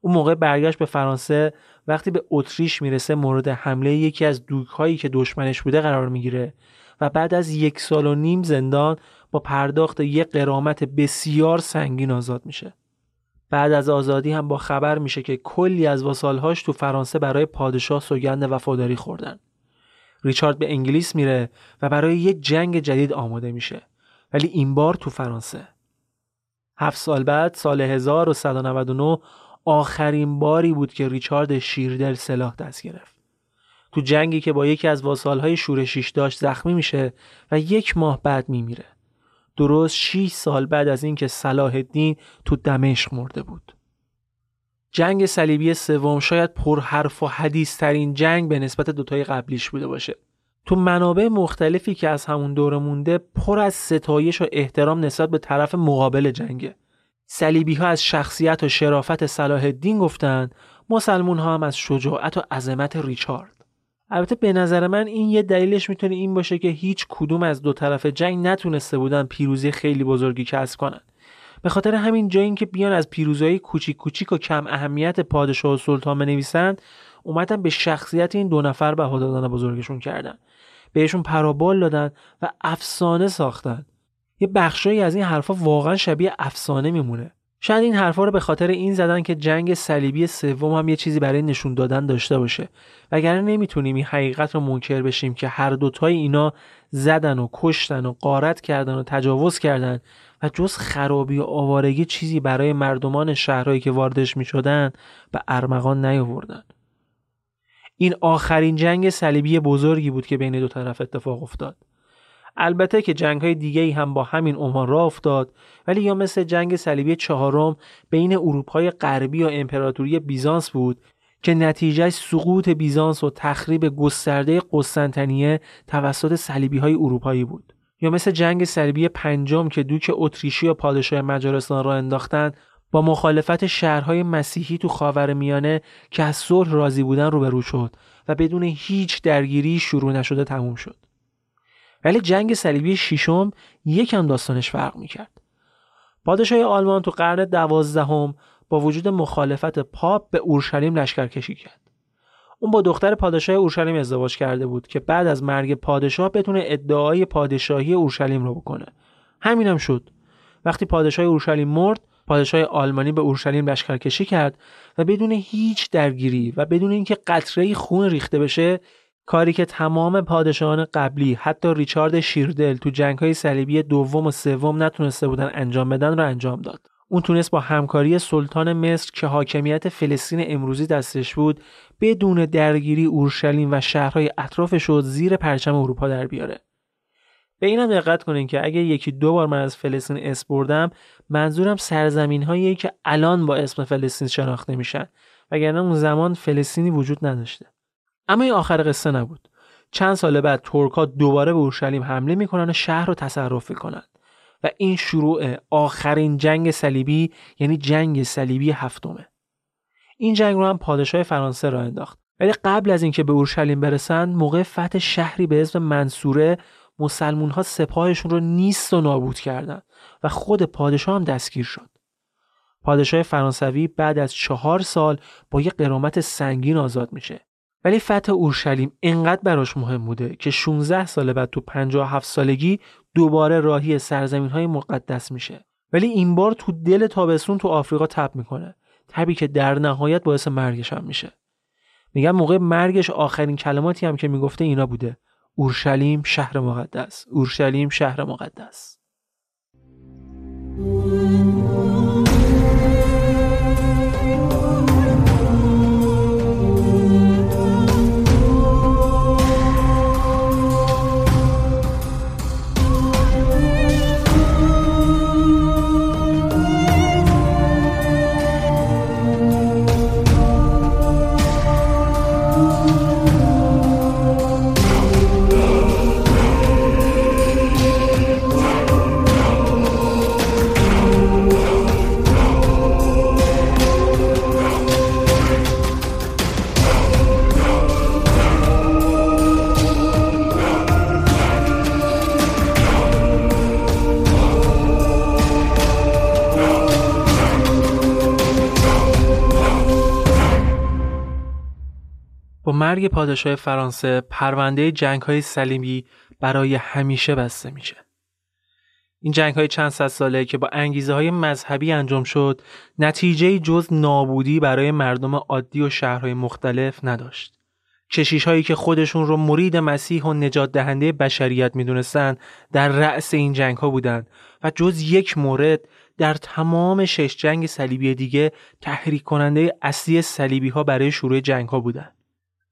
اون موقع برگشت به فرانسه وقتی به اتریش می‌رسه مورد حمله یکی از دوکهایی که دشمنش بوده قرار می‌گیره و بعد از یک سال و نیم زندان با پرداخت یک قرامت بسیار سنگین آزاد میشه. بعد از آزادی هم با خبر میشه که کلی از واسالهاش تو فرانسه برای پادشاه سوگند وفاداری خوردن. ریچارد به انگلیس میره و برای یک جنگ جدید آماده میشه. ولی این بار تو فرانسه هفت سال بعد سال 1199 آخرین باری بود که ریچارد شیردل سلاح دست گرفت تو جنگی که با یکی از واسالهای شورشیش داشت زخمی میشه و یک ماه بعد میمیره درست 6 سال بعد از اینکه صلاح الدین تو دمشق مرده بود. جنگ صلیبی سوم شاید پر حرف و حدیث ترین جنگ به نسبت دوتای قبلیش بوده باشه. تو منابع مختلفی که از همون دوره مونده پر از ستایش و احترام نسبت به طرف مقابل جنگه. صلیبی ها از شخصیت و شرافت صلاح الدین گفتند مسلمون ها هم از شجاعت و عظمت ریچارد. البته به نظر من این یه دلیلش می‌تونه این باشه که هیچ کدوم از دو طرف جنگ نتونسته بودن پیروزی خیلی بزرگی کسب کنن. به خاطر همین جایی که بیان از پیروزیهای کوچیک کوچیک و کم اهمیت پادشاه و سلطان بنویسند اومدن به شخصیت این دو نفر بها دادن بزرگشون کردن. بهشون پرابال دادن و افسانه ساختن. یه بخشایی از این حرفا واقعا شبیه افسانه میمونه. شاید این حرفا رو به خاطر این زدن که جنگ صلیبی سوم هم یه چیزی برای نشون دادن داشته باشه. وگرنه نمی‌تونیم این حقیقت رو منکر بشیم که هر دوتای اینا زدن و کشتن و قارت کردن و تجاوز کردن و جز خرابی و آوارگی چیزی برای مردمان شهرهایی که واردش می‌شدن به ارمغان نیاوردن. این آخرین جنگ صلیبی بزرگی بود که بین دو طرف اتفاق افتاد. البته که جنگ های دیگه هم با همین عنوان راه افتاد ولی یا مثل جنگ صلیبی چهارم بین اروپای غربی و امپراتوری بیزانس بود که نتیجه سقوط بیزانس و تخریب گسترده قسطنطنیه توسط صلیبی های اروپایی بود. یا مثل جنگ صلیبی پنجم که دوک اتریشی و پادشاه مجارستان را انداختند با مخالفت شهرهای مسیحی تو خاورمیانه که از صلح راضی بودن روبرو شد و بدون هیچ درگیری شروع نشده تموم شد. ولی جنگ صلیبی ششم یکم داستانش فرق می‌کرد. پادشاه آلمان تو قرن دوازدهم با وجود مخالفت پاپ به اورشلیم لشکرکشی کرد. اون با دختر پادشاه اورشلیم ازدواج کرده بود که بعد از مرگ پادشاه بتونه ادعای پادشاهی اورشلیم رو بکنه. همینم هم شد. وقتی پادشاه اورشلیم مرد، پادشاه آلمانی به اورشلیم لشکرکشی کرد و بدون هیچ درگیری و بدون اینکه قطره خون ریخته بشه کاری که تمام پادشاهان قبلی حتی ریچارد شیردل تو جنگ های صلیبی دوم و سوم نتونسته بودن انجام بدن رو انجام داد. اون تونست با همکاری سلطان مصر که حاکمیت فلسطین امروزی دستش بود بدون درگیری اورشلیم و شهرهای اطرافش رو زیر پرچم اروپا در بیاره. به اینم دقت کنین که اگه یکی دو بار من از فلسطین اس بردم منظورم سرزمین هایی که الان با اسم فلسطین شناخته میشن وگرنه اون زمان فلسطینی وجود نداشته. اما این آخر قصه نبود. چند سال بعد ترکا دوباره به اورشلیم حمله می‌کنن و شهر رو تصرف می‌کنن. و این شروع آخرین جنگ صلیبی یعنی جنگ صلیبی هفتمه. این جنگ رو هم پادشاه فرانسه را انداخت. ولی قبل از اینکه به اورشلیم برسن موقع فتح شهری به اسم منصوره مسلمون ها سپاهشون رو نیست و نابود کردند و خود پادشاه هم دستگیر شد. پادشاه فرانسوی بعد از چهار سال با یک قرامت سنگین آزاد میشه. ولی فتح اورشلیم انقدر براش مهم بوده که 16 سال بعد تو 57 سالگی دوباره راهی سرزمین های مقدس میشه. ولی این بار تو دل تابستون تو آفریقا تب می‌کنه. تبی که در نهایت باعث مرگش هم میشه. میگم موقع مرگش آخرین کلماتی هم که می‌گفته اینا بوده. اورشلیم شهر مقدس. اورشلیم شهر مقدس. مرگ پادشاه فرانسه پرونده جنگ های سلیمی برای همیشه بسته میشه. این جنگ های چند صد ساله که با انگیزه های مذهبی انجام شد نتیجه جز نابودی برای مردم عادی و شهرهای مختلف نداشت. کشیش هایی که خودشون رو مرید مسیح و نجات دهنده بشریت می‌دونستند در رأس این جنگ ها بودند و جز یک مورد در تمام شش جنگ صلیبی دیگه تحریک کننده اصلی صلیبی ها برای شروع جنگ ها بودند.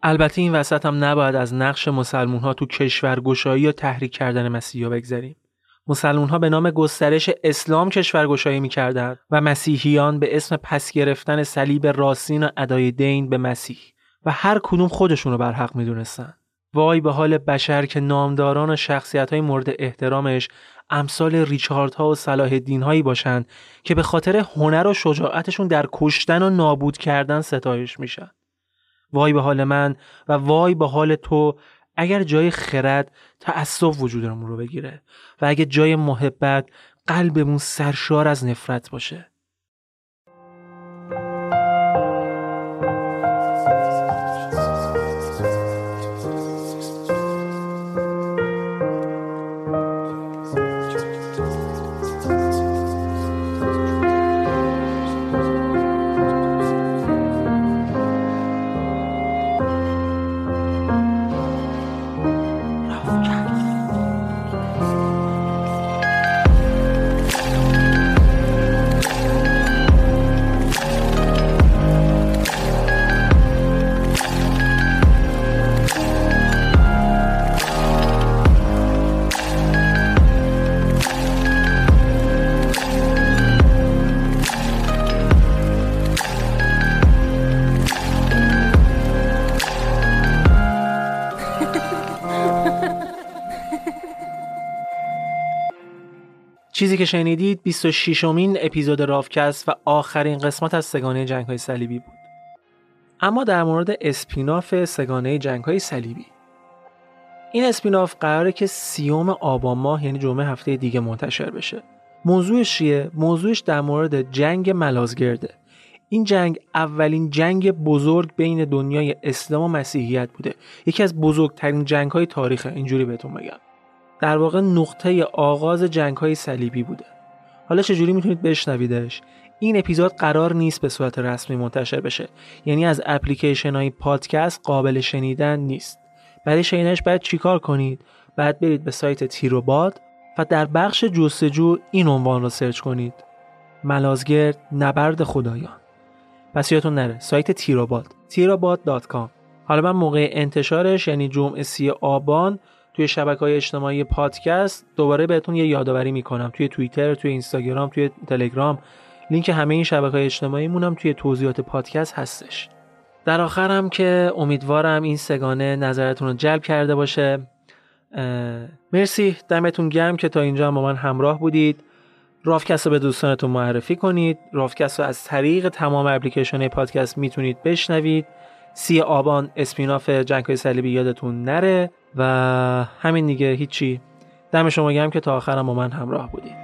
البته این وسط هم نباید از نقش مسلمون ها تو کشورگشایی یا تحریک کردن مسیحا بگذریم. مسلمون ها به نام گسترش اسلام کشورگشایی می‌کردند و مسیحیان به اسم پس گرفتن صلیب راستین و ادای دین به مسیح و هر کدوم خودشون رو بر حق می‌دونستن. وای به حال بشر که نامداران و شخصیت های مورد احترامش امثال ریچارد ها و صلاح الدین هایی باشن که به خاطر هنر و شجاعتشون در کشتن و نابود کردن ستایش میشن وای به حال من و وای به حال تو اگر جای خرد تعصب وجودمون رو بگیره و اگه جای محبت قلبمون سرشار از نفرت باشه. چیزی که شنیدید 26 امین اپیزود رافکست و آخرین قسمت از سگانه جنگ های صلیبی بود. اما در مورد اسپیناف سگانه جنگ های صلیبی این اسپیناف قراره که سیوم آبان ماه یعنی جمعه هفته دیگه منتشر بشه. موضوعش چیه؟ موضوعش در مورد جنگ ملازگرده. این جنگ اولین جنگ بزرگ بین دنیای اسلام و مسیحیت بوده. یکی از بزرگترین جنگ های تاریخه اینجوری بهتون بگم. در واقع نقطه آغاز جنگ های صلیبی بوده. حالا چجوری می‌تونید بشنویدش؟ این اپیزود قرار نیست به صورت رسمی منتشر بشه. یعنی از اپلیکیشن های پادکست قابل شنیدن نیست. برای شنیدنش باید چیکار کنید؟ بعد برید به سایت تیروباد و در بخش جستجو این عنوان رو سرچ کنید. ملازگرد نبرد خدایان. پس یادتون نره سایت تیروباد تیروباد.com حالا من موقع انتشارش یعنی جمعه سی آبان توی شبکه های اجتماعی پادکست دوباره بهتون یه یادآوری می‌کنم. توی توییتر توی اینستاگرام توی تلگرام. لینک همه این شبکه های اجتماعی مونم توی توضیحات پادکست هستش. در آخرم که امیدوارم این سگانه نظرتون رو جلب کرده باشه. مرسی. دمتون گرم که تا اینجا با من همراه بودید. رافکست رو به دوستانتون معرفی کنید. رافکست رو از طریق تمام اپلیکیشن پادکست می‌تونید بشنوید. سی آبان اسپیناف جنگ های صلیبی یادتون نره و همین دیگه هیچی. دم شما گرم که تا آخرم با من همراه بودید.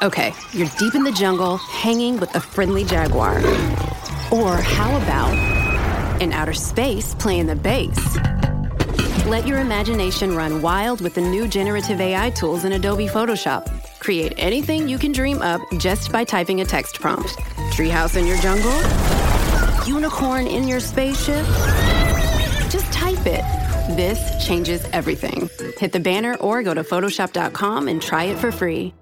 Okay, you're deep in the jungle, hanging with a friendly jaguar. Or how about in outer space playing the bass? Let your imagination run wild with the new generative AI tools in Adobe Photoshop. Create anything you can dream up just by typing a text prompt. Treehouse in your jungle? Unicorn in your spaceship? Just type it. This changes everything. Hit the banner or go to Photoshop.com and try it for free.